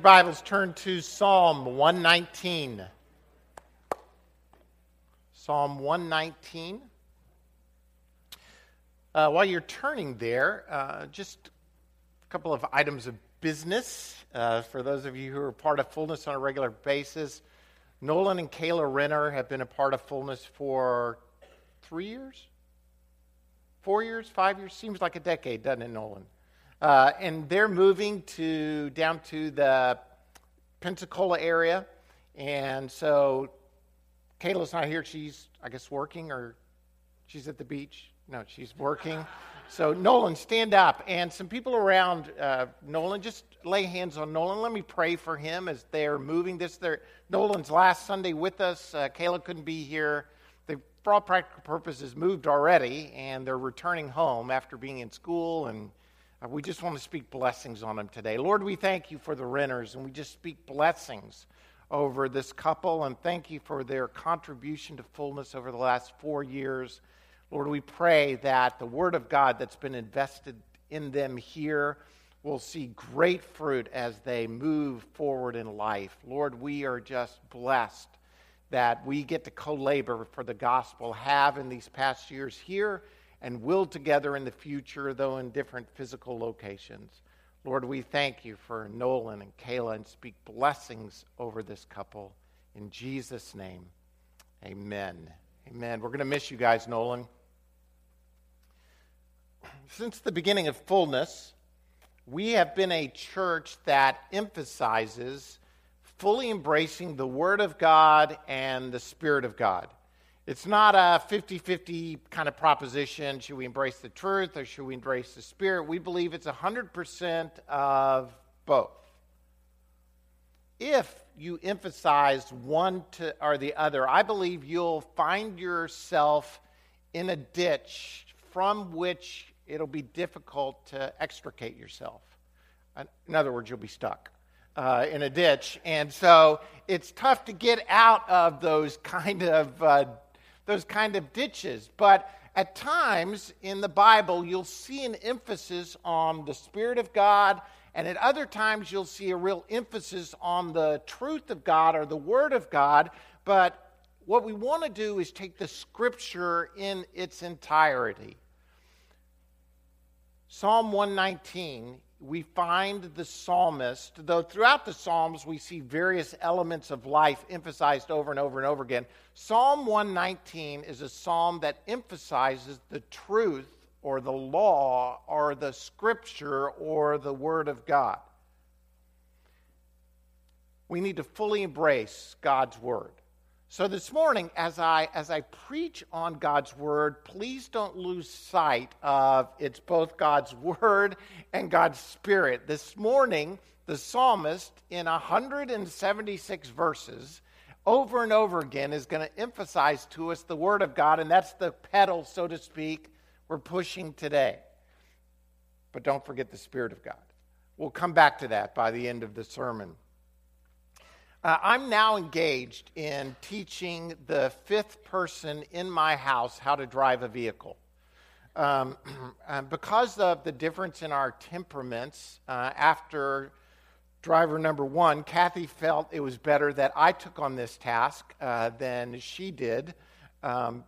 Bibles turn to Psalm 119. Psalm 119. Uh, while you're turning there, uh, just a couple of items of business uh, for those of you who are part of Fullness on a regular basis. Nolan and Kayla Renner have been a part of Fullness for three years, four years, five years. Seems like a decade, doesn't it, Nolan? Uh, and they're moving to down to the Pensacola area. And so Kayla's not here. She's, I guess, working or she's at the beach. No, she's working. So, Nolan, stand up. And some people around uh, Nolan, just lay hands on Nolan. Let me pray for him as they're moving this. They're, Nolan's last Sunday with us. Uh, Kayla couldn't be here. They, for all practical purposes, moved already, and they're returning home after being in school and Uh, we just want to speak blessings on them today. Lord, we thank you for the Renners, and we just speak blessings over this couple, and thank you for their contribution to fullness over the last four years. Lord, we pray that the Word of God that's been invested in them here will see great fruit as they move forward in life. Lord, we are just blessed that we get to co labor for the gospel, have in these past years here and will together in the future, though in different physical locations. Lord, we thank you for Nolan and Kayla and speak blessings over this couple. In Jesus' name, amen. Amen. We're going to miss you guys, Nolan. Since the beginning of fullness, we have been a church that emphasizes fully embracing the Word of God and the Spirit of God. It's not a 50 50 kind of proposition. Should we embrace the truth or should we embrace the spirit? We believe it's 100% of both. If you emphasize one to, or the other, I believe you'll find yourself in a ditch from which it'll be difficult to extricate yourself. In other words, you'll be stuck. Uh, in a ditch. And so it's tough to get out of those kind of uh, those kind of ditches. But at times in the Bible, you'll see an emphasis on the Spirit of God, and at other times, you'll see a real emphasis on the truth of God or the Word of God. But what we want to do is take the Scripture in its entirety. Psalm 119 we find the psalmist, though throughout the Psalms we see various elements of life emphasized over and over and over again, Psalm 119 is a psalm that emphasizes the truth or the law or the scripture or the word of God. We need to fully embrace God's word. So this morning, as I as I preach on God's word, please don't lose sight of it's both God's word and God's spirit. This morning, the psalmist in 176 verses over and over again is going to emphasize to us the word of God, and that's the pedal, so to speak, we're pushing today. But don't forget the spirit of God. We'll come back to that by the end of the sermon. Uh, I'm now engaged in teaching the fifth person in my house how to drive a vehicle. Um, because of the difference in our temperaments, uh, after driver number one, Kathy felt it was better that I took on this task uh, than she did. Um,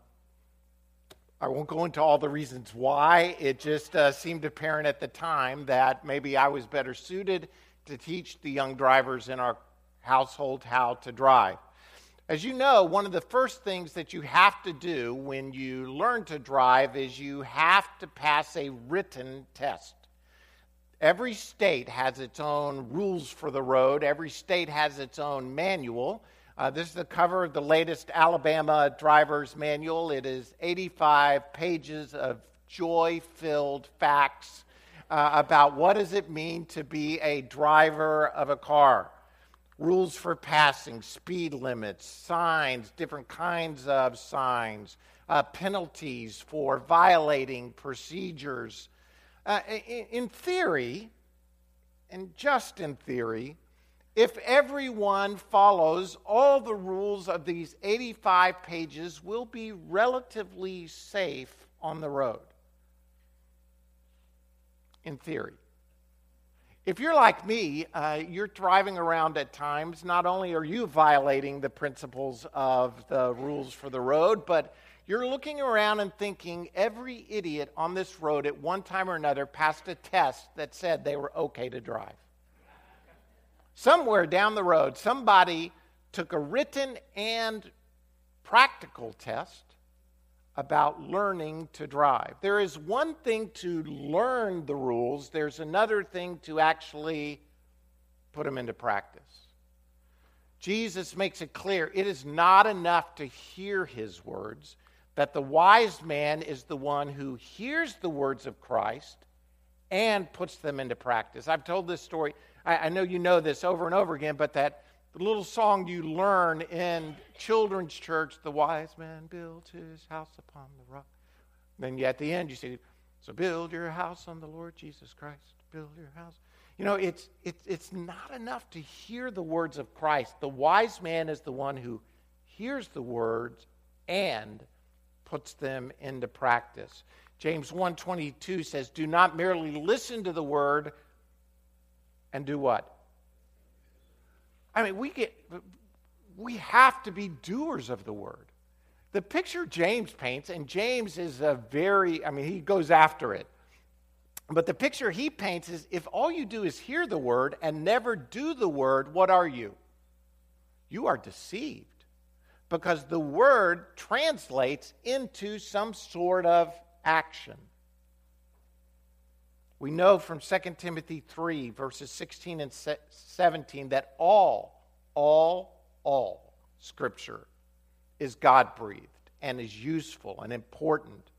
I won't go into all the reasons why. It just uh, seemed apparent at the time that maybe I was better suited to teach the young drivers in our household how to drive. As you know, one of the first things that you have to do when you learn to drive is you have to pass a written test. Every state has its own rules for the road, every state has its own manual. Uh, this is the cover of the latest Alabama driver's manual. It is 85 pages of joy filled facts uh, about what does it mean to be a driver of a car rules for passing, speed limits, signs, different kinds of signs, uh, penalties for violating procedures. Uh, in theory, and just in theory, if everyone follows all the rules of these 85 pages, we'll be relatively safe on the road. In theory. If you're like me, uh, you're driving around at times. Not only are you violating the principles of the rules for the road, but you're looking around and thinking every idiot on this road at one time or another passed a test that said they were okay to drive. Somewhere down the road, somebody took a written and practical test about learning to drive. There is one thing to learn the rules, there's another thing to actually put them into practice. Jesus makes it clear it is not enough to hear his words, that the wise man is the one who hears the words of Christ and puts them into practice. I've told this story, I, I know you know this over and over again, but that the little song you learn in children's church, the wise man built his house upon the rock. Then at the end you say, so build your house on the Lord Jesus Christ. Build your house. You know, it's, it's, it's not enough to hear the words of Christ. The wise man is the one who hears the words and puts them into practice. James 1:22 says, "Do not merely listen to the word and do what? I mean, we get we have to be doers of the word. The picture James paints, and James is a very, I mean, he goes after it. But the picture he paints is if all you do is hear the word and never do the word, what are you? You are deceived because the word translates into some sort of action. We know from 2 Timothy 3, verses 16 and 17, that all, all, all Scripture is God breathed and is useful and important.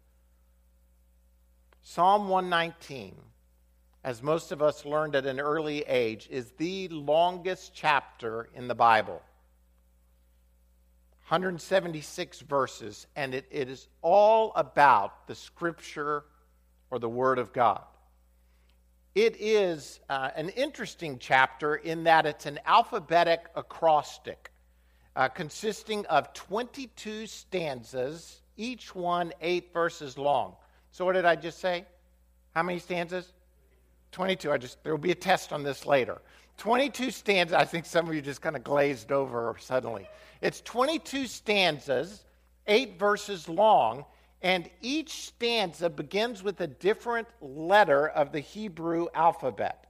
Psalm 119, as most of us learned at an early age, is the longest chapter in the Bible. 176 verses, and it, it is all about the Scripture or the Word of God. It is uh, an interesting chapter in that it's an alphabetic acrostic uh, consisting of 22 stanzas, each one eight verses long. So, what did I just say? How many stanzas? 22. I just there will be a test on this later. 22 stanzas. I think some of you just kind of glazed over suddenly. It's 22 stanzas, eight verses long, and each stanza begins with a different letter of the Hebrew alphabet.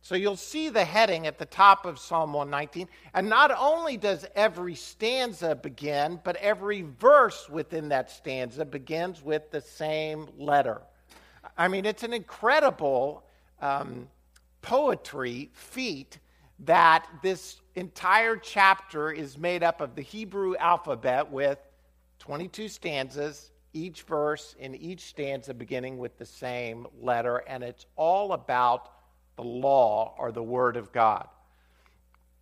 So you'll see the heading at the top of Psalm 119. And not only does every stanza begin, but every verse within that stanza begins with the same letter. I mean, it's an incredible um, poetry feat that this entire chapter is made up of the Hebrew alphabet with 22 stanzas each verse in each stanza beginning with the same letter, and it's all about the law or the Word of God.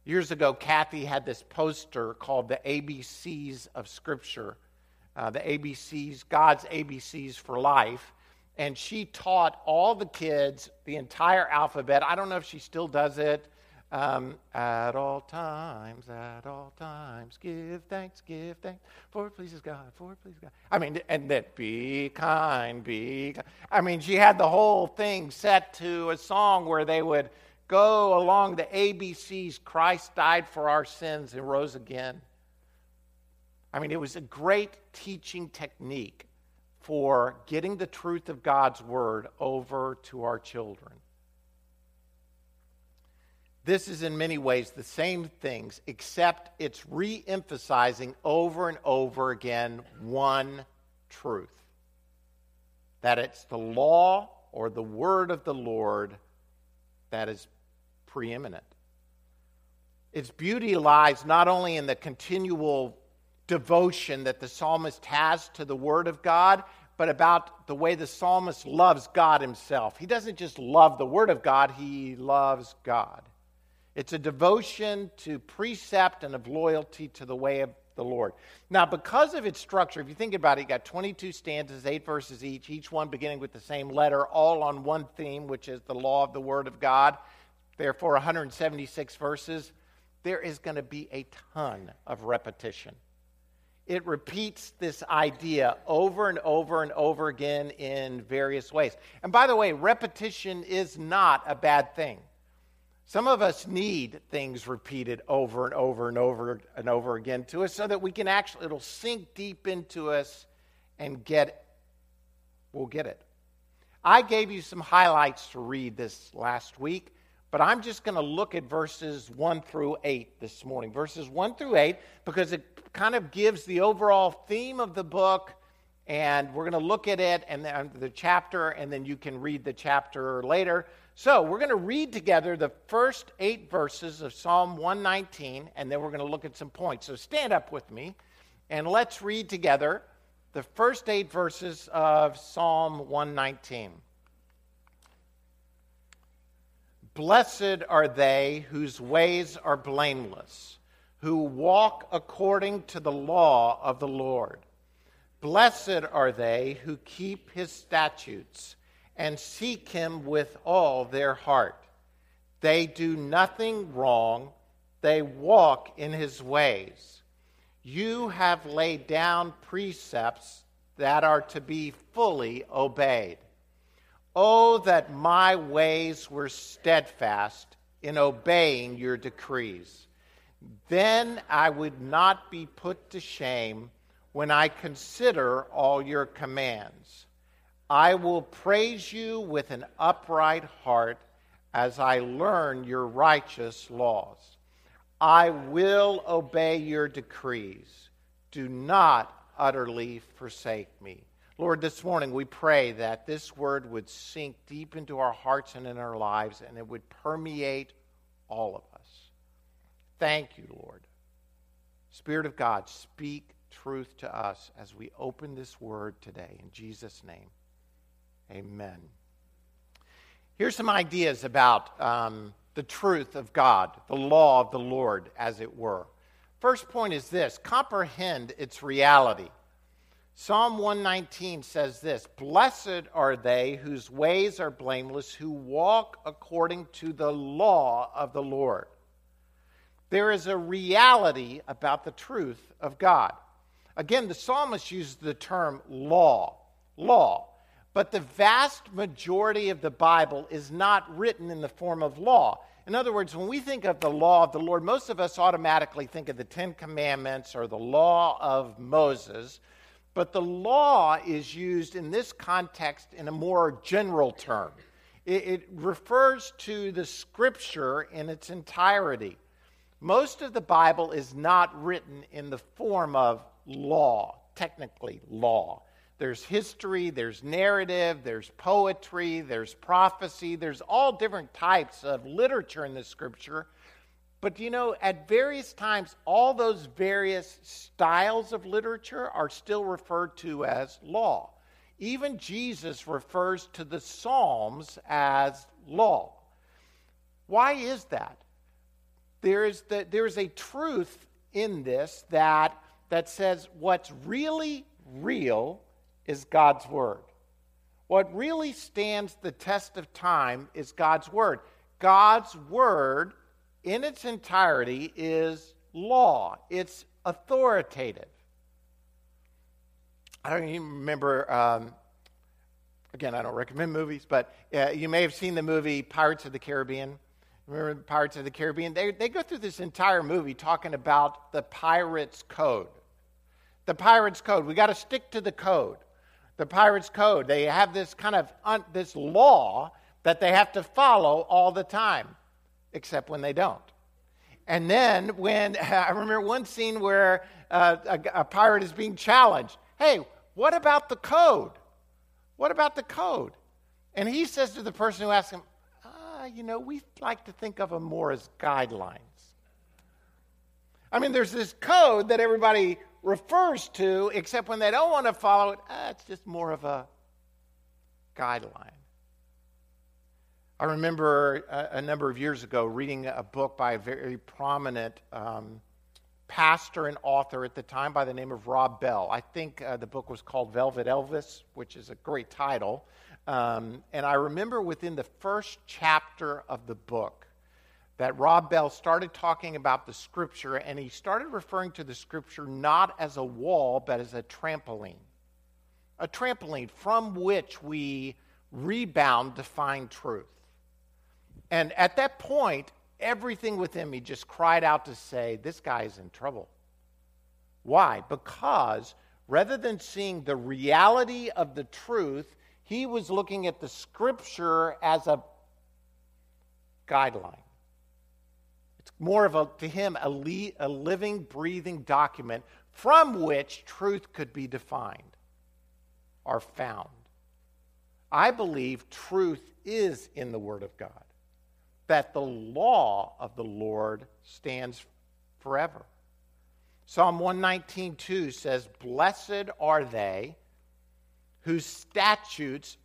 Years ago, Kathy had this poster called the ABCs of Scripture, uh, the ABCs, God's ABCs for life. And she taught all the kids the entire alphabet. I don't know if she still does it. Um, at all times, at all times, give thanks, give thanks, for it pleases God, for it pleases God. I mean, and that be kind, be kind. I mean, she had the whole thing set to a song where they would go along the ABCs Christ died for our sins and rose again. I mean, it was a great teaching technique for getting the truth of God's word over to our children. This is in many ways the same things, except it's re emphasizing over and over again one truth that it's the law or the word of the Lord that is preeminent. Its beauty lies not only in the continual devotion that the psalmist has to the word of God, but about the way the psalmist loves God himself. He doesn't just love the word of God, he loves God. It's a devotion to precept and of loyalty to the way of the Lord. Now, because of its structure, if you think about it, you got 22 stanzas, eight verses each, each one beginning with the same letter, all on one theme, which is the law of the Word of God. Therefore, 176 verses. There is going to be a ton of repetition. It repeats this idea over and over and over again in various ways. And by the way, repetition is not a bad thing. Some of us need things repeated over and over and over and over again to us so that we can actually, it'll sink deep into us and get it. We'll get it. I gave you some highlights to read this last week, but I'm just going to look at verses 1 through 8 this morning. Verses 1 through 8, because it kind of gives the overall theme of the book, and we're going to look at it and then the chapter, and then you can read the chapter later. So, we're going to read together the first eight verses of Psalm 119, and then we're going to look at some points. So, stand up with me, and let's read together the first eight verses of Psalm 119. Blessed are they whose ways are blameless, who walk according to the law of the Lord. Blessed are they who keep his statutes and seek him with all their heart. They do nothing wrong, they walk in his ways. You have laid down precepts that are to be fully obeyed. Oh, that my ways were steadfast in obeying your decrees. Then I would not be put to shame when I consider all your commands. I will praise you with an upright heart as I learn your righteous laws. I will obey your decrees. Do not utterly forsake me. Lord, this morning we pray that this word would sink deep into our hearts and in our lives and it would permeate all of us. Thank you, Lord. Spirit of God, speak truth to us as we open this word today. In Jesus' name. Amen. Here's some ideas about um, the truth of God, the law of the Lord, as it were. First point is this comprehend its reality. Psalm 119 says this Blessed are they whose ways are blameless, who walk according to the law of the Lord. There is a reality about the truth of God. Again, the psalmist uses the term law. Law. But the vast majority of the Bible is not written in the form of law. In other words, when we think of the law of the Lord, most of us automatically think of the Ten Commandments or the law of Moses. But the law is used in this context in a more general term. It, it refers to the scripture in its entirety. Most of the Bible is not written in the form of law, technically, law. There's history, there's narrative, there's poetry, there's prophecy, there's all different types of literature in the scripture. But you know, at various times, all those various styles of literature are still referred to as law. Even Jesus refers to the Psalms as law. Why is that? There is, the, there is a truth in this that, that says what's really real is God's Word. What really stands the test of time is God's Word. God's Word, in its entirety, is law, it's authoritative. I don't even remember, um, again, I don't recommend movies, but uh, you may have seen the movie Pirates of the Caribbean. Remember Pirates of the Caribbean? They, they go through this entire movie talking about the pirate's code. The pirate's code. We got to stick to the code the Pirates Code. They have this kind of un, this law that they have to follow all the time, except when they don't. And then when I remember one scene where uh, a, a pirate is being challenged. Hey, what about the code? What about the code? And he says to the person who asks him, ah, you know, we like to think of them more as guidelines. I mean, there's this code that everybody refers to, except when they don't want to follow it, uh, it's just more of a guideline. I remember a, a, number of years ago reading a book by a very prominent um, pastor and author at the time by the name of Rob Bell. I think uh, the book was called Velvet Elvis, which is a great title. Um, and I remember within the first chapter of the book, that Rob Bell started talking about the scripture, and he started referring to the scripture not as a wall, but as a trampoline. A trampoline from which we rebound to find truth. And at that point, everything within me just cried out to say, This guy is in trouble. Why? Because rather than seeing the reality of the truth, he was looking at the scripture as a guideline. More of a, to him, a, le- a living, breathing document from which truth could be defined or found. I believe truth is in the Word of God, that the law of the Lord stands forever. Psalm 119.2 says, Blessed are they whose statutes,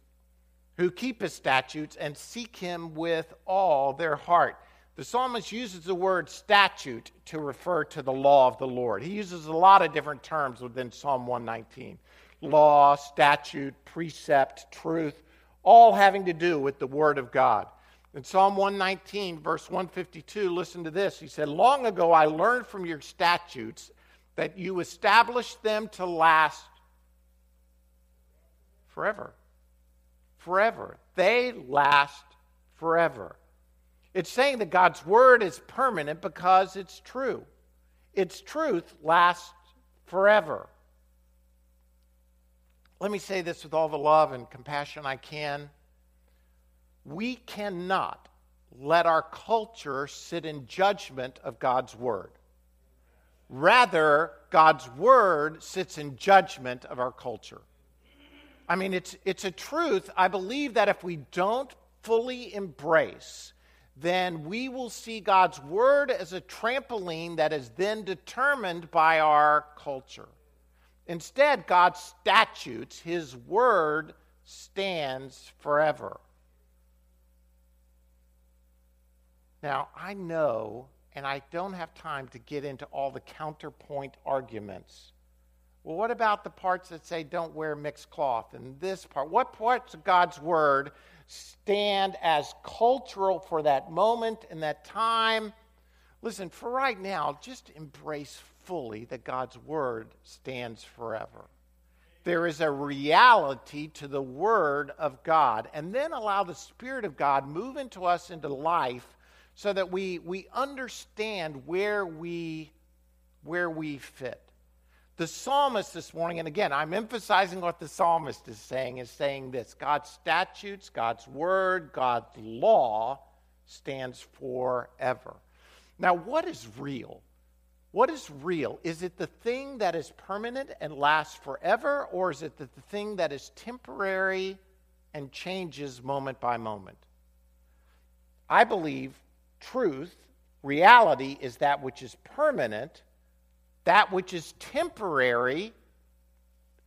who keep his statutes and seek him with all their heart. The psalmist uses the word statute to refer to the law of the Lord. He uses a lot of different terms within Psalm 119 law, statute, precept, truth, all having to do with the Word of God. In Psalm 119, verse 152, listen to this. He said, Long ago I learned from your statutes that you established them to last forever. Forever. They last forever. It's saying that God's word is permanent because it's true. Its truth lasts forever. Let me say this with all the love and compassion I can. We cannot let our culture sit in judgment of God's word. Rather, God's word sits in judgment of our culture. I mean, it's, it's a truth. I believe that if we don't fully embrace, then we will see God's word as a trampoline that is then determined by our culture. Instead, God's statutes, His word, stands forever. Now, I know, and I don't have time to get into all the counterpoint arguments. Well, what about the parts that say don't wear mixed cloth? And this part, what parts of God's word stand as cultural for that moment and that time? Listen, for right now, just embrace fully that God's word stands forever. There is a reality to the word of God, and then allow the Spirit of God move into us into life so that we, we understand where we, where we fit. The psalmist this morning, and again, I'm emphasizing what the psalmist is saying, is saying this God's statutes, God's word, God's law stands forever. Now, what is real? What is real? Is it the thing that is permanent and lasts forever, or is it the thing that is temporary and changes moment by moment? I believe truth, reality, is that which is permanent. That which is temporary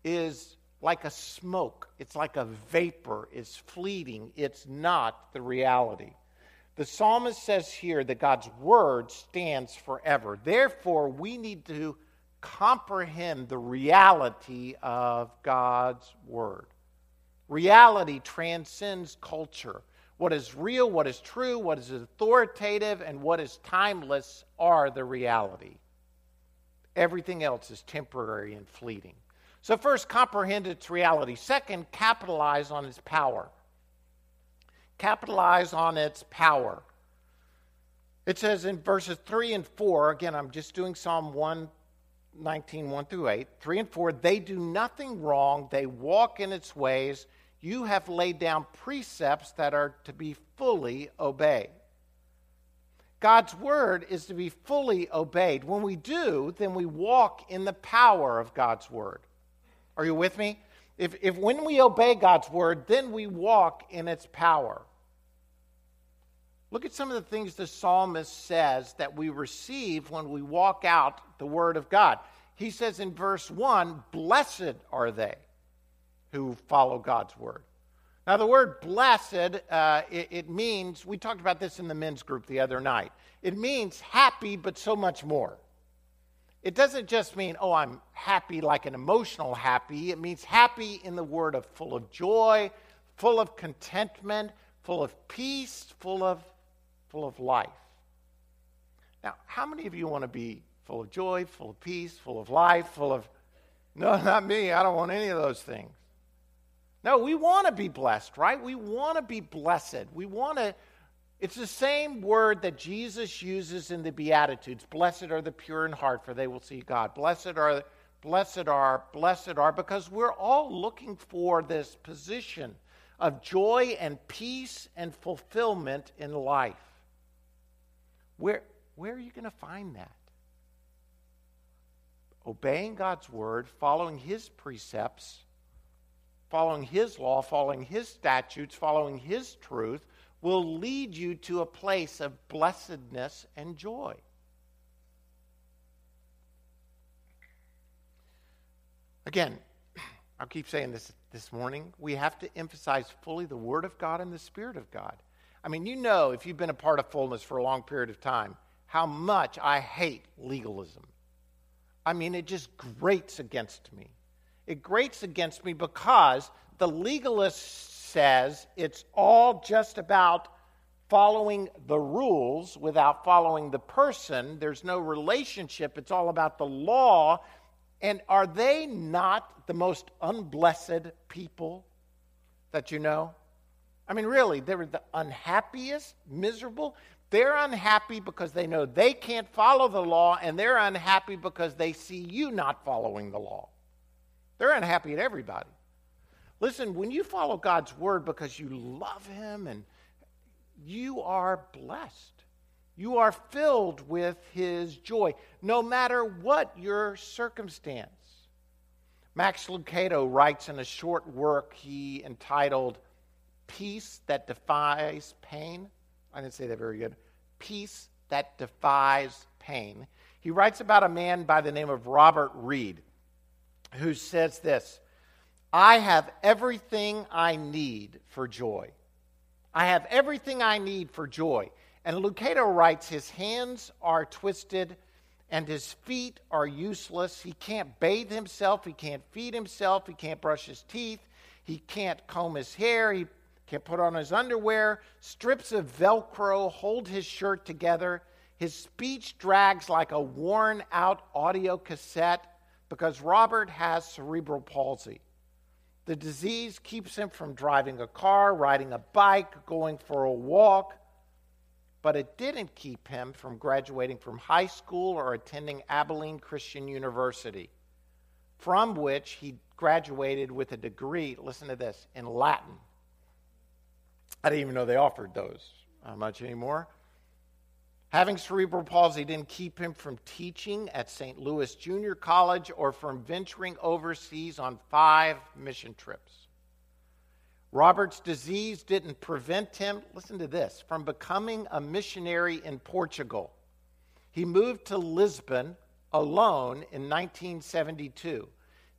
is like a smoke, it's like a vapor, it's fleeting, it's not the reality. The psalmist says here that God's word stands forever. Therefore, we need to comprehend the reality of God's word. Reality transcends culture. What is real, what is true, what is authoritative, and what is timeless are the reality. Everything else is temporary and fleeting. So, first, comprehend its reality. Second, capitalize on its power capitalize on its power. It says in verses 3 and 4, again, I'm just doing Psalm 119, 1 through 8, 3 and 4, they do nothing wrong, they walk in its ways. You have laid down precepts that are to be fully obeyed. God's word is to be fully obeyed. When we do, then we walk in the power of God's word. Are you with me? If, if when we obey God's word, then we walk in its power. Look at some of the things the psalmist says that we receive when we walk out the word of God. He says in verse 1 Blessed are they who follow God's word. Now, the word blessed, uh, it, it means, we talked about this in the men's group the other night. It means happy, but so much more. It doesn't just mean, oh, I'm happy like an emotional happy. It means happy in the word of full of joy, full of contentment, full of peace, full of, full of life. Now, how many of you want to be full of joy, full of peace, full of life, full of. No, not me. I don't want any of those things. No, we want to be blessed, right? We want to be blessed. We want to It's the same word that Jesus uses in the Beatitudes. Blessed are the pure in heart, for they will see God. Blessed are, blessed are, blessed are, because we're all looking for this position of joy and peace and fulfillment in life. Where, where are you going to find that? Obeying God's word, following his precepts, following his law, following his statutes, following his truth will lead you to a place of blessedness and joy. Again, I'll keep saying this this morning. We have to emphasize fully the Word of God and the Spirit of God. I mean, you know, if you've been a part of fullness for a long period of time, how much I hate legalism. I mean, it just grates against me. It grates against me because the legalist says it's all just about following the rules without following the person. There's no relationship. It's all about the law and are they not the most unblessed people that you know? I mean, really, they're the unhappiest, miserable. They're unhappy because they know they can't follow the law, and they're unhappy because they see you not following the law. They're unhappy at everybody. Listen, when you follow God's word because you love Him and you are blessed. You are filled with his joy, no matter what your circumstance. Max Lucado writes in a short work he entitled Peace That Defies Pain. I didn't say that very good. Peace That Defies Pain. He writes about a man by the name of Robert Reed who says this I have everything I need for joy. I have everything I need for joy. And Lucado writes his hands are twisted and his feet are useless. He can't bathe himself, he can't feed himself, he can't brush his teeth, he can't comb his hair, he can't put on his underwear. Strips of Velcro hold his shirt together. His speech drags like a worn out audio cassette because Robert has cerebral palsy. The disease keeps him from driving a car, riding a bike, going for a walk but it didn't keep him from graduating from high school or attending Abilene Christian University, from which he graduated with a degree, listen to this, in Latin. I didn't even know they offered those Not much anymore. Having cerebral palsy didn't keep him from teaching at St. Louis Junior College or from venturing overseas on five mission trips. Robert's disease didn't prevent him, listen to this, from becoming a missionary in Portugal. He moved to Lisbon alone in 1972.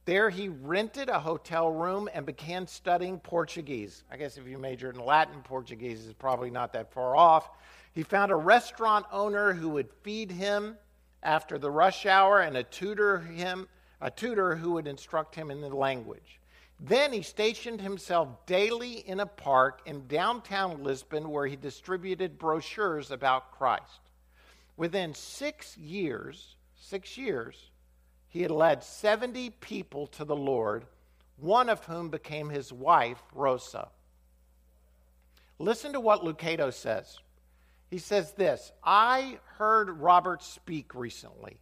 There, he rented a hotel room and began studying Portuguese. I guess if you majored in Latin, Portuguese is probably not that far off. He found a restaurant owner who would feed him after the rush hour and a tutor him a tutor who would instruct him in the language. Then he stationed himself daily in a park in downtown Lisbon where he distributed brochures about Christ. Within six years, six years, he had led 70 people to the Lord, one of whom became his wife, Rosa. Listen to what Lucado says. He says this I heard Robert speak recently.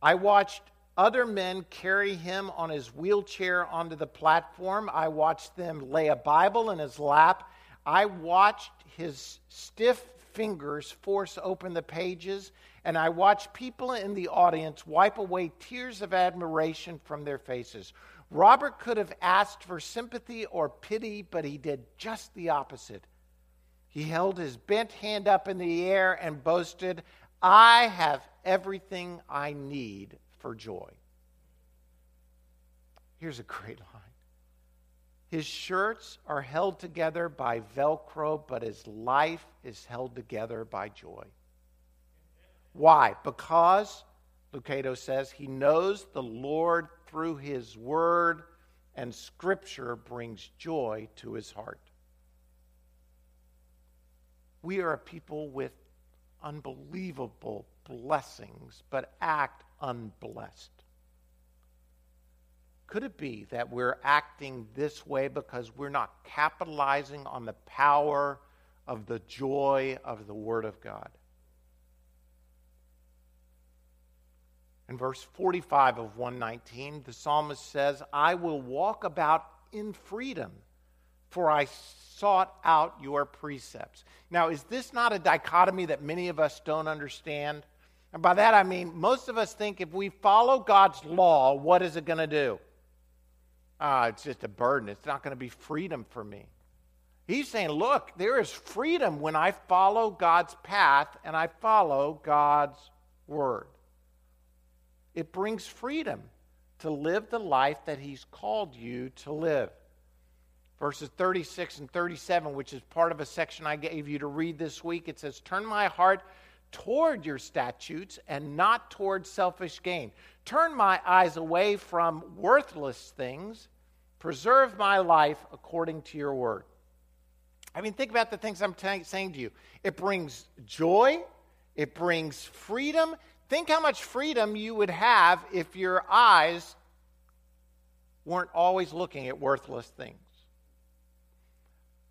I watched other men carry him on his wheelchair onto the platform. I watched them lay a Bible in his lap. I watched his stiff fingers force open the pages, and I watched people in the audience wipe away tears of admiration from their faces. Robert could have asked for sympathy or pity, but he did just the opposite. He held his bent hand up in the air and boasted, I have everything I need for joy. Here's a great line His shirts are held together by Velcro, but his life is held together by joy. Why? Because, Lucado says, he knows the Lord through his word, and Scripture brings joy to his heart. We are a people with unbelievable blessings, but act unblessed. Could it be that we're acting this way because we're not capitalizing on the power of the joy of the Word of God. In verse 45 of 119, the psalmist says, I will walk about in freedom, for I sought out your precepts. Now, is this not a dichotomy that many of us don't understand? And by that I mean, most of us think if we follow God's law, what is it going to do? Ah, it's just a burden. It's not going to be freedom for me. He's saying, look, there is freedom when I follow God's path and I follow God's word. It brings freedom to live the life that He's called you to live. Verses 36 and 37, which is part of a section I gave you to read this week, it says, Turn my heart toward your statutes and not toward selfish gain. Turn my eyes away from worthless things. Preserve my life according to your word. I mean, think about the things I'm t- saying to you. It brings joy, it brings freedom. Think how much freedom you would have if your eyes weren't always looking at worthless things.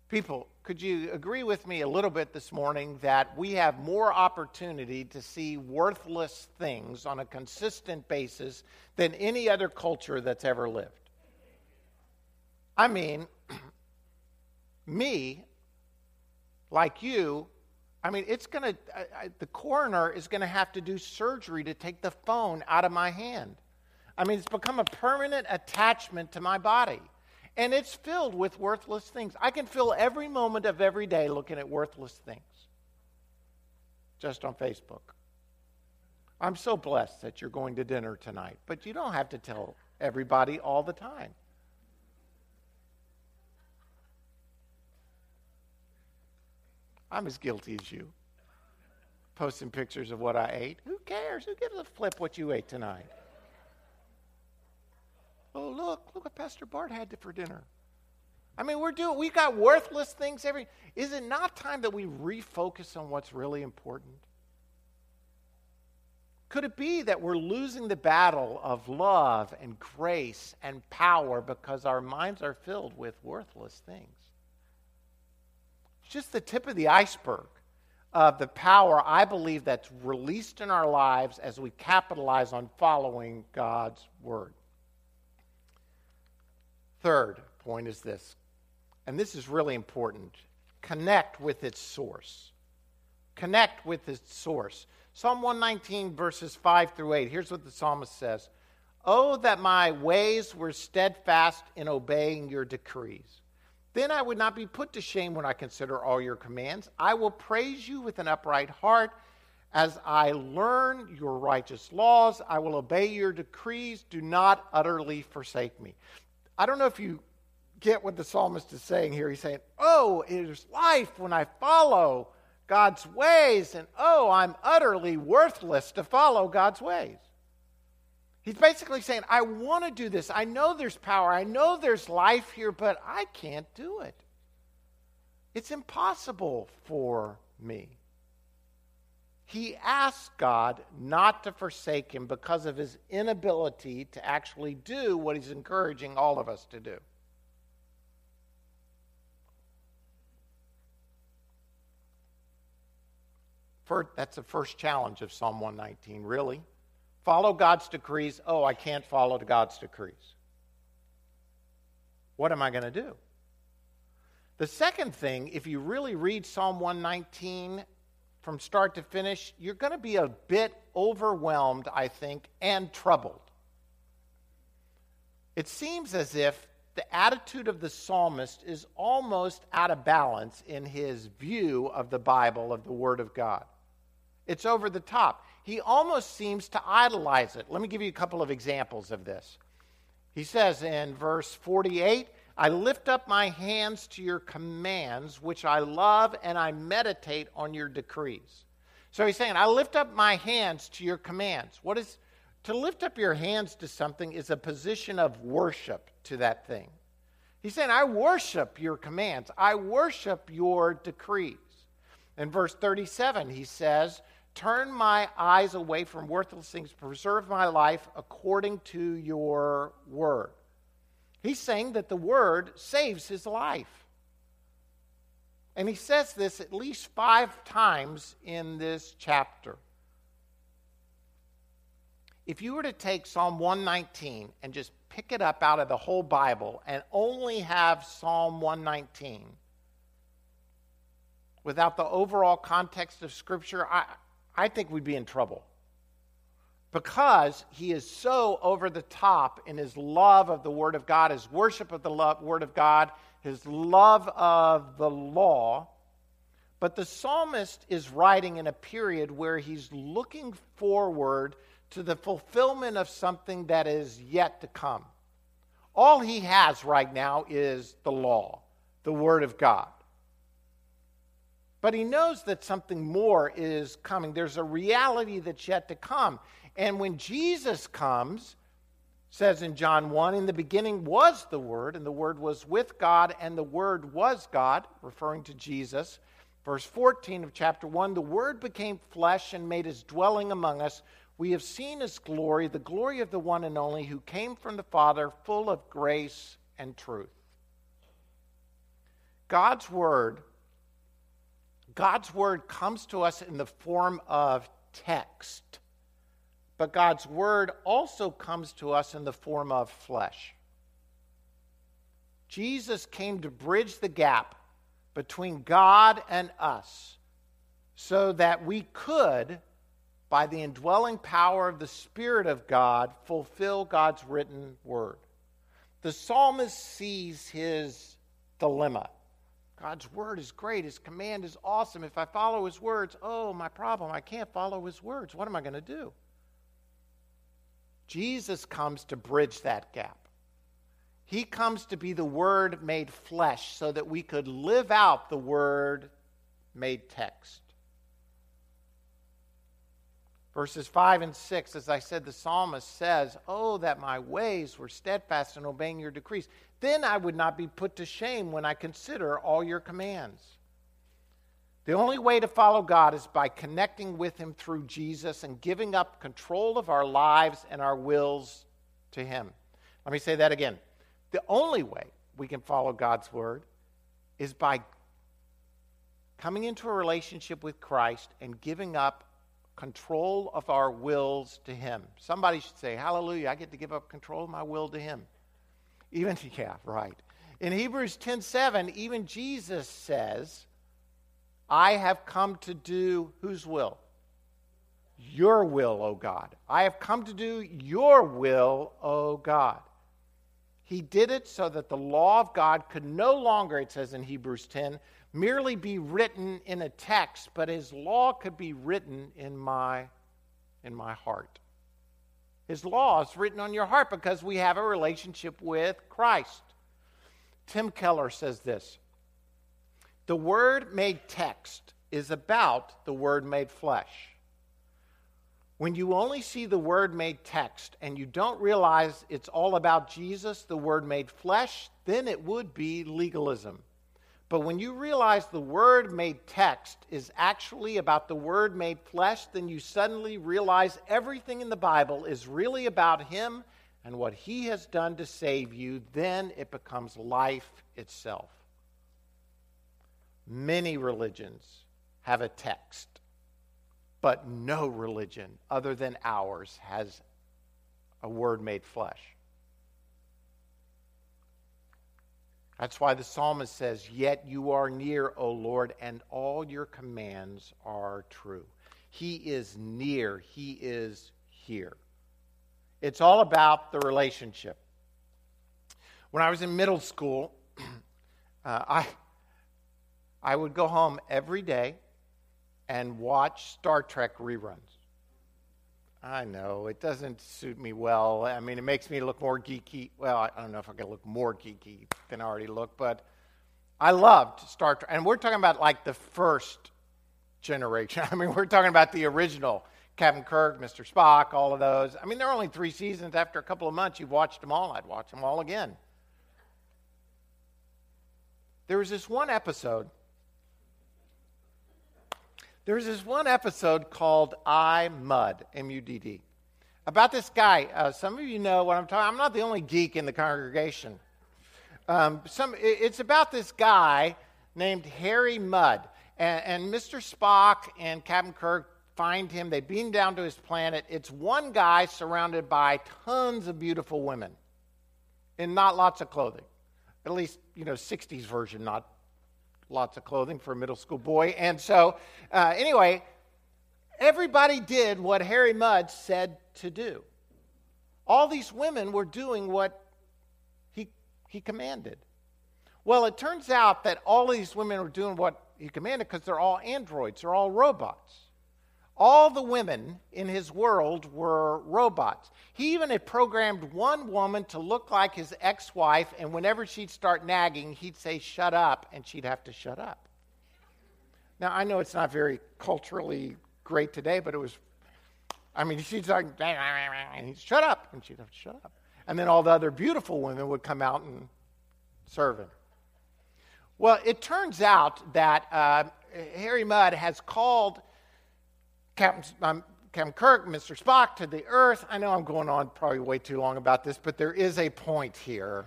People, could you agree with me a little bit this morning that we have more opportunity to see worthless things on a consistent basis than any other culture that's ever lived? I mean, me, like you, I mean, it's going to, the coroner is going to have to do surgery to take the phone out of my hand. I mean, it's become a permanent attachment to my body and it's filled with worthless things. I can fill every moment of every day looking at worthless things just on Facebook. I'm so blessed that you're going to dinner tonight, but you don't have to tell everybody all the time. I'm as guilty as you. Posting pictures of what I ate. Who cares? Who gives a flip what you ate tonight? Oh, look, look what Pastor Bart had for dinner. I mean, we're doing, we got worthless things every. Is it not time that we refocus on what's really important? Could it be that we're losing the battle of love and grace and power because our minds are filled with worthless things? It's just the tip of the iceberg of the power I believe that's released in our lives as we capitalize on following God's word. Third point is this, and this is really important connect with its source. Connect with its source. Psalm 119, verses 5 through 8. Here's what the psalmist says Oh, that my ways were steadfast in obeying your decrees. Then I would not be put to shame when I consider all your commands. I will praise you with an upright heart. As I learn your righteous laws, I will obey your decrees. Do not utterly forsake me. I don't know if you get what the psalmist is saying here. He's saying, Oh, it is life when I follow God's ways, and oh, I'm utterly worthless to follow God's ways. He's basically saying, I want to do this. I know there's power. I know there's life here, but I can't do it. It's impossible for me. He asks God not to forsake him because of his inability to actually do what he's encouraging all of us to do. First, that's the first challenge of Psalm 119, really. Follow God's decrees. Oh, I can't follow God's decrees. What am I going to do? The second thing, if you really read Psalm 119 from start to finish, you're going to be a bit overwhelmed, I think, and troubled. It seems as if the attitude of the psalmist is almost out of balance in his view of the Bible, of the Word of God. It's over the top. He almost seems to idolize it. Let me give you a couple of examples of this. He says in verse 48 I lift up my hands to your commands, which I love, and I meditate on your decrees. So he's saying, I lift up my hands to your commands. What is to lift up your hands to something is a position of worship to that thing. He's saying, I worship your commands, I worship your decrees. In verse 37, he says, Turn my eyes away from worthless things, preserve my life according to your word. He's saying that the word saves his life. And he says this at least five times in this chapter. If you were to take Psalm 119 and just pick it up out of the whole Bible and only have Psalm 119 without the overall context of Scripture, I, I think we'd be in trouble. Because he is so over the top in his love of the Word of God, his worship of the love, Word of God, his love of the law. But the psalmist is writing in a period where he's looking forward to the fulfillment of something that is yet to come. All he has right now is the law, the Word of God. But he knows that something more is coming. There's a reality that's yet to come. And when Jesus comes, says in John 1, in the beginning was the Word, and the Word was with God, and the Word was God, referring to Jesus. Verse 14 of chapter 1 the Word became flesh and made his dwelling among us. We have seen his glory, the glory of the one and only who came from the Father, full of grace and truth. God's Word. God's word comes to us in the form of text. But God's word also comes to us in the form of flesh. Jesus came to bridge the gap between God and us so that we could, by the indwelling power of the Spirit of God, fulfill God's written word. The psalmist sees his dilemma. God's word is great. His command is awesome. If I follow his words, oh, my problem, I can't follow his words. What am I going to do? Jesus comes to bridge that gap. He comes to be the Word made flesh so that we could live out the Word made text. Verses 5 and 6, as I said, the psalmist says, Oh, that my ways were steadfast in obeying your decrees. Then I would not be put to shame when I consider all your commands. The only way to follow God is by connecting with Him through Jesus and giving up control of our lives and our wills to Him. Let me say that again. The only way we can follow God's Word is by coming into a relationship with Christ and giving up control of our wills to Him. Somebody should say, Hallelujah, I get to give up control of my will to Him. Even, yeah, right. In Hebrews 10 7, even Jesus says, I have come to do whose will? Your will, O God. I have come to do your will, O God. He did it so that the law of God could no longer, it says in Hebrews 10, merely be written in a text, but his law could be written in my, in my heart. His law is written on your heart because we have a relationship with Christ. Tim Keller says this the Word made text is about the Word made flesh. When you only see the Word made text and you don't realize it's all about Jesus, the Word made flesh, then it would be legalism. But when you realize the Word made text is actually about the Word made flesh, then you suddenly realize everything in the Bible is really about Him and what He has done to save you. Then it becomes life itself. Many religions have a text, but no religion other than ours has a word made flesh. That's why the psalmist says, Yet you are near, O Lord, and all your commands are true. He is near, He is here. It's all about the relationship. When I was in middle school, uh, I, I would go home every day and watch Star Trek reruns. I know, it doesn't suit me well. I mean, it makes me look more geeky. Well, I don't know if I can look more geeky than I already look, but I loved Star Trek. And we're talking about like the first generation. I mean, we're talking about the original Captain Kirk, Mr. Spock, all of those. I mean, there are only three seasons. After a couple of months, you've watched them all. I'd watch them all again. There was this one episode there's this one episode called I Mudd, M U D D, about this guy. Uh, some of you know what I'm talking. I'm not the only geek in the congregation. Um, some, it's about this guy named Harry Mudd. And, and Mr. Spock and Captain Kirk find him. They beam down to his planet. It's one guy surrounded by tons of beautiful women and not lots of clothing. At least, you know, 60s version, not lots of clothing for a middle school boy. And so, uh, anyway, everybody did what Harry Mudd said to do. All these women were doing what he, he commanded. Well, it turns out that all these women were doing what he commanded because they're all androids, they're all robots. All the women in his world were robots. He even had programmed one woman to look like his ex wife, and whenever she'd start nagging, he'd say, Shut up, and she'd have to shut up. Now, I know it's not very culturally great today, but it was, I mean, she'd start, and he'd shut up, and she'd have to shut up. And then all the other beautiful women would come out and serve him. Well, it turns out that uh, Harry Mudd has called Captain, um, Captain Kirk, Mr. Spock to the Earth. I know I'm going on probably way too long about this, but there is a point here.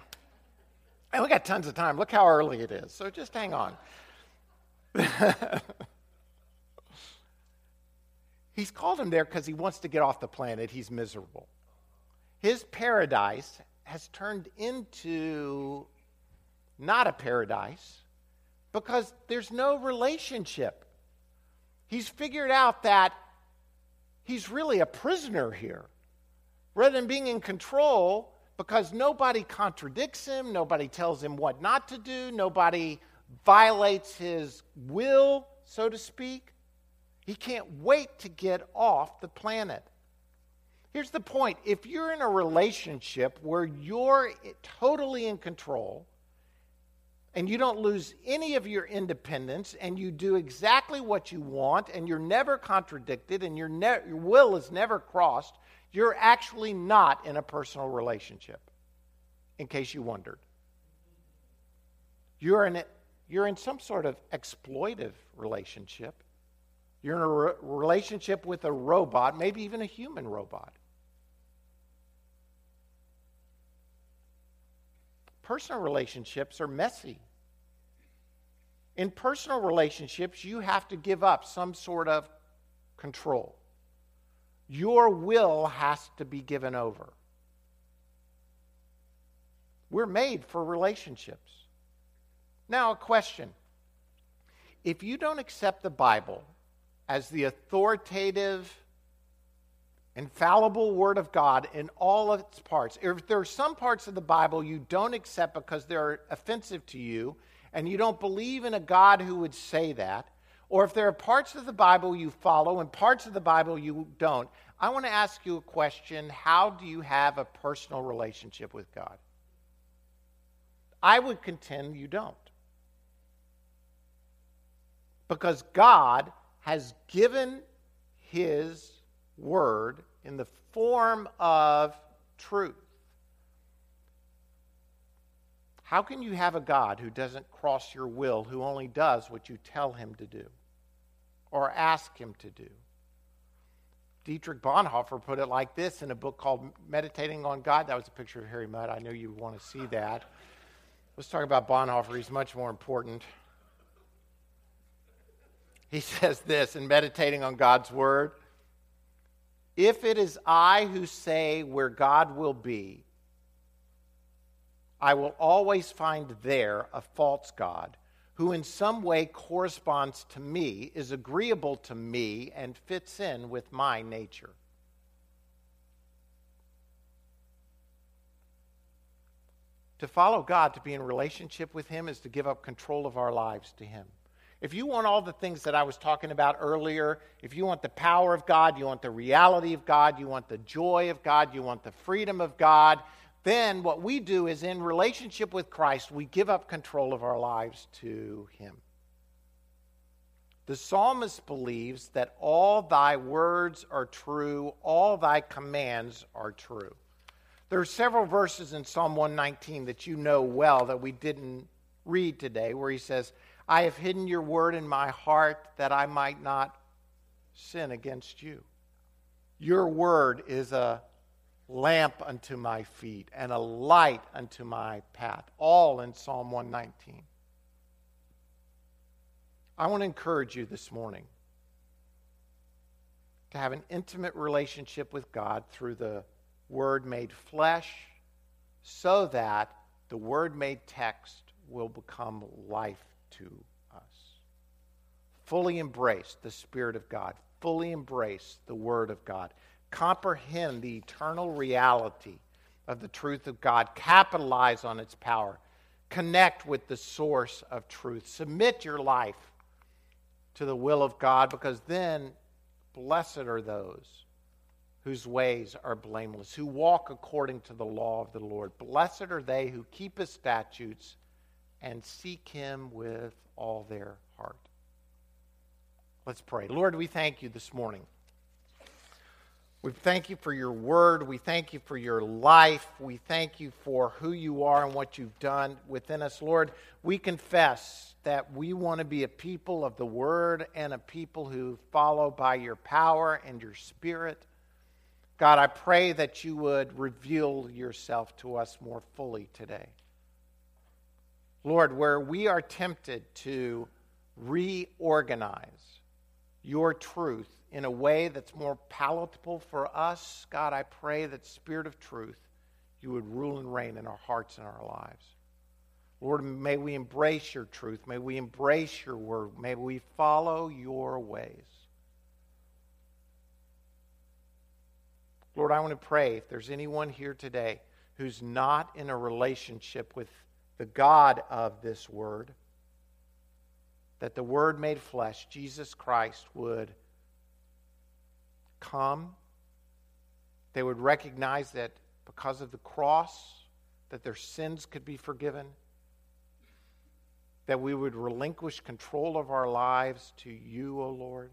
And we got tons of time. Look how early it is. So just hang on. He's called him there because he wants to get off the planet. He's miserable. His paradise has turned into not a paradise because there's no relationship. He's figured out that he's really a prisoner here. Rather than being in control, because nobody contradicts him, nobody tells him what not to do, nobody violates his will, so to speak, he can't wait to get off the planet. Here's the point if you're in a relationship where you're totally in control, and you don't lose any of your independence and you do exactly what you want and you're never contradicted and your, ne- your will is never crossed, you're actually not in a personal relationship, in case you wondered. You're in, a, you're in some sort of exploitive relationship. You're in a re- relationship with a robot, maybe even a human robot. Personal relationships are messy. In personal relationships, you have to give up some sort of control. Your will has to be given over. We're made for relationships. Now, a question. If you don't accept the Bible as the authoritative, infallible Word of God in all its parts, if there are some parts of the Bible you don't accept because they're offensive to you, and you don't believe in a God who would say that, or if there are parts of the Bible you follow and parts of the Bible you don't, I want to ask you a question How do you have a personal relationship with God? I would contend you don't. Because God has given His Word in the form of truth. How can you have a God who doesn't cross your will, who only does what you tell him to do or ask him to do? Dietrich Bonhoeffer put it like this in a book called Meditating on God. That was a picture of Harry Mudd. I know you want to see that. Let's talk about Bonhoeffer. He's much more important. He says this in Meditating on God's Word If it is I who say where God will be, I will always find there a false God who in some way corresponds to me, is agreeable to me, and fits in with my nature. To follow God, to be in relationship with Him, is to give up control of our lives to Him. If you want all the things that I was talking about earlier, if you want the power of God, you want the reality of God, you want the joy of God, you want the freedom of God, then what we do is in relationship with Christ, we give up control of our lives to Him. The psalmist believes that all thy words are true, all thy commands are true. There are several verses in Psalm 119 that you know well that we didn't read today, where he says, I have hidden your word in my heart that I might not sin against you. Your word is a lamp unto my feet and a light unto my path. All in Psalm 119. I want to encourage you this morning to have an intimate relationship with God through the Word made flesh so that the Word made text will become life to us. Fully embrace the Spirit of God, fully embrace the Word of God, comprehend the eternal reality of the truth of God, capitalize on its power, connect with the source of truth, submit your life to the will of God, because then blessed are those whose ways are blameless, who walk according to the law of the Lord. Blessed are they who keep his statutes and seek him with all their heart. Let's pray. Lord, we thank you this morning. We thank you for your word. We thank you for your life. We thank you for who you are and what you've done within us. Lord, we confess that we want to be a people of the word and a people who follow by your power and your spirit. God, I pray that you would reveal yourself to us more fully today. Lord, where we are tempted to reorganize your truth in a way that's more palatable for us, God, I pray that Spirit of truth, you would rule and reign in our hearts and our lives. Lord, may we embrace your truth. May we embrace your word. May we follow your ways. Lord, I want to pray if there's anyone here today who's not in a relationship with the God of this word, that the Word made flesh, Jesus Christ, would come. They would recognize that because of the cross, that their sins could be forgiven. That we would relinquish control of our lives to you, O Lord.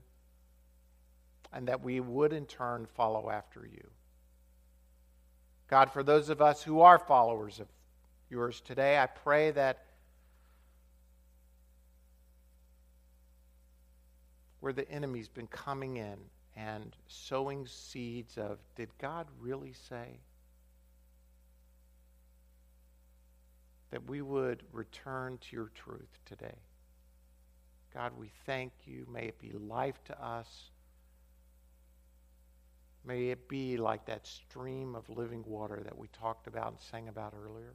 And that we would in turn follow after you. God, for those of us who are followers of yours today, I pray that where the enemy's been coming in and sowing seeds of, did God really say? That we would return to your truth today. God, we thank you. May it be life to us. May it be like that stream of living water that we talked about and sang about earlier.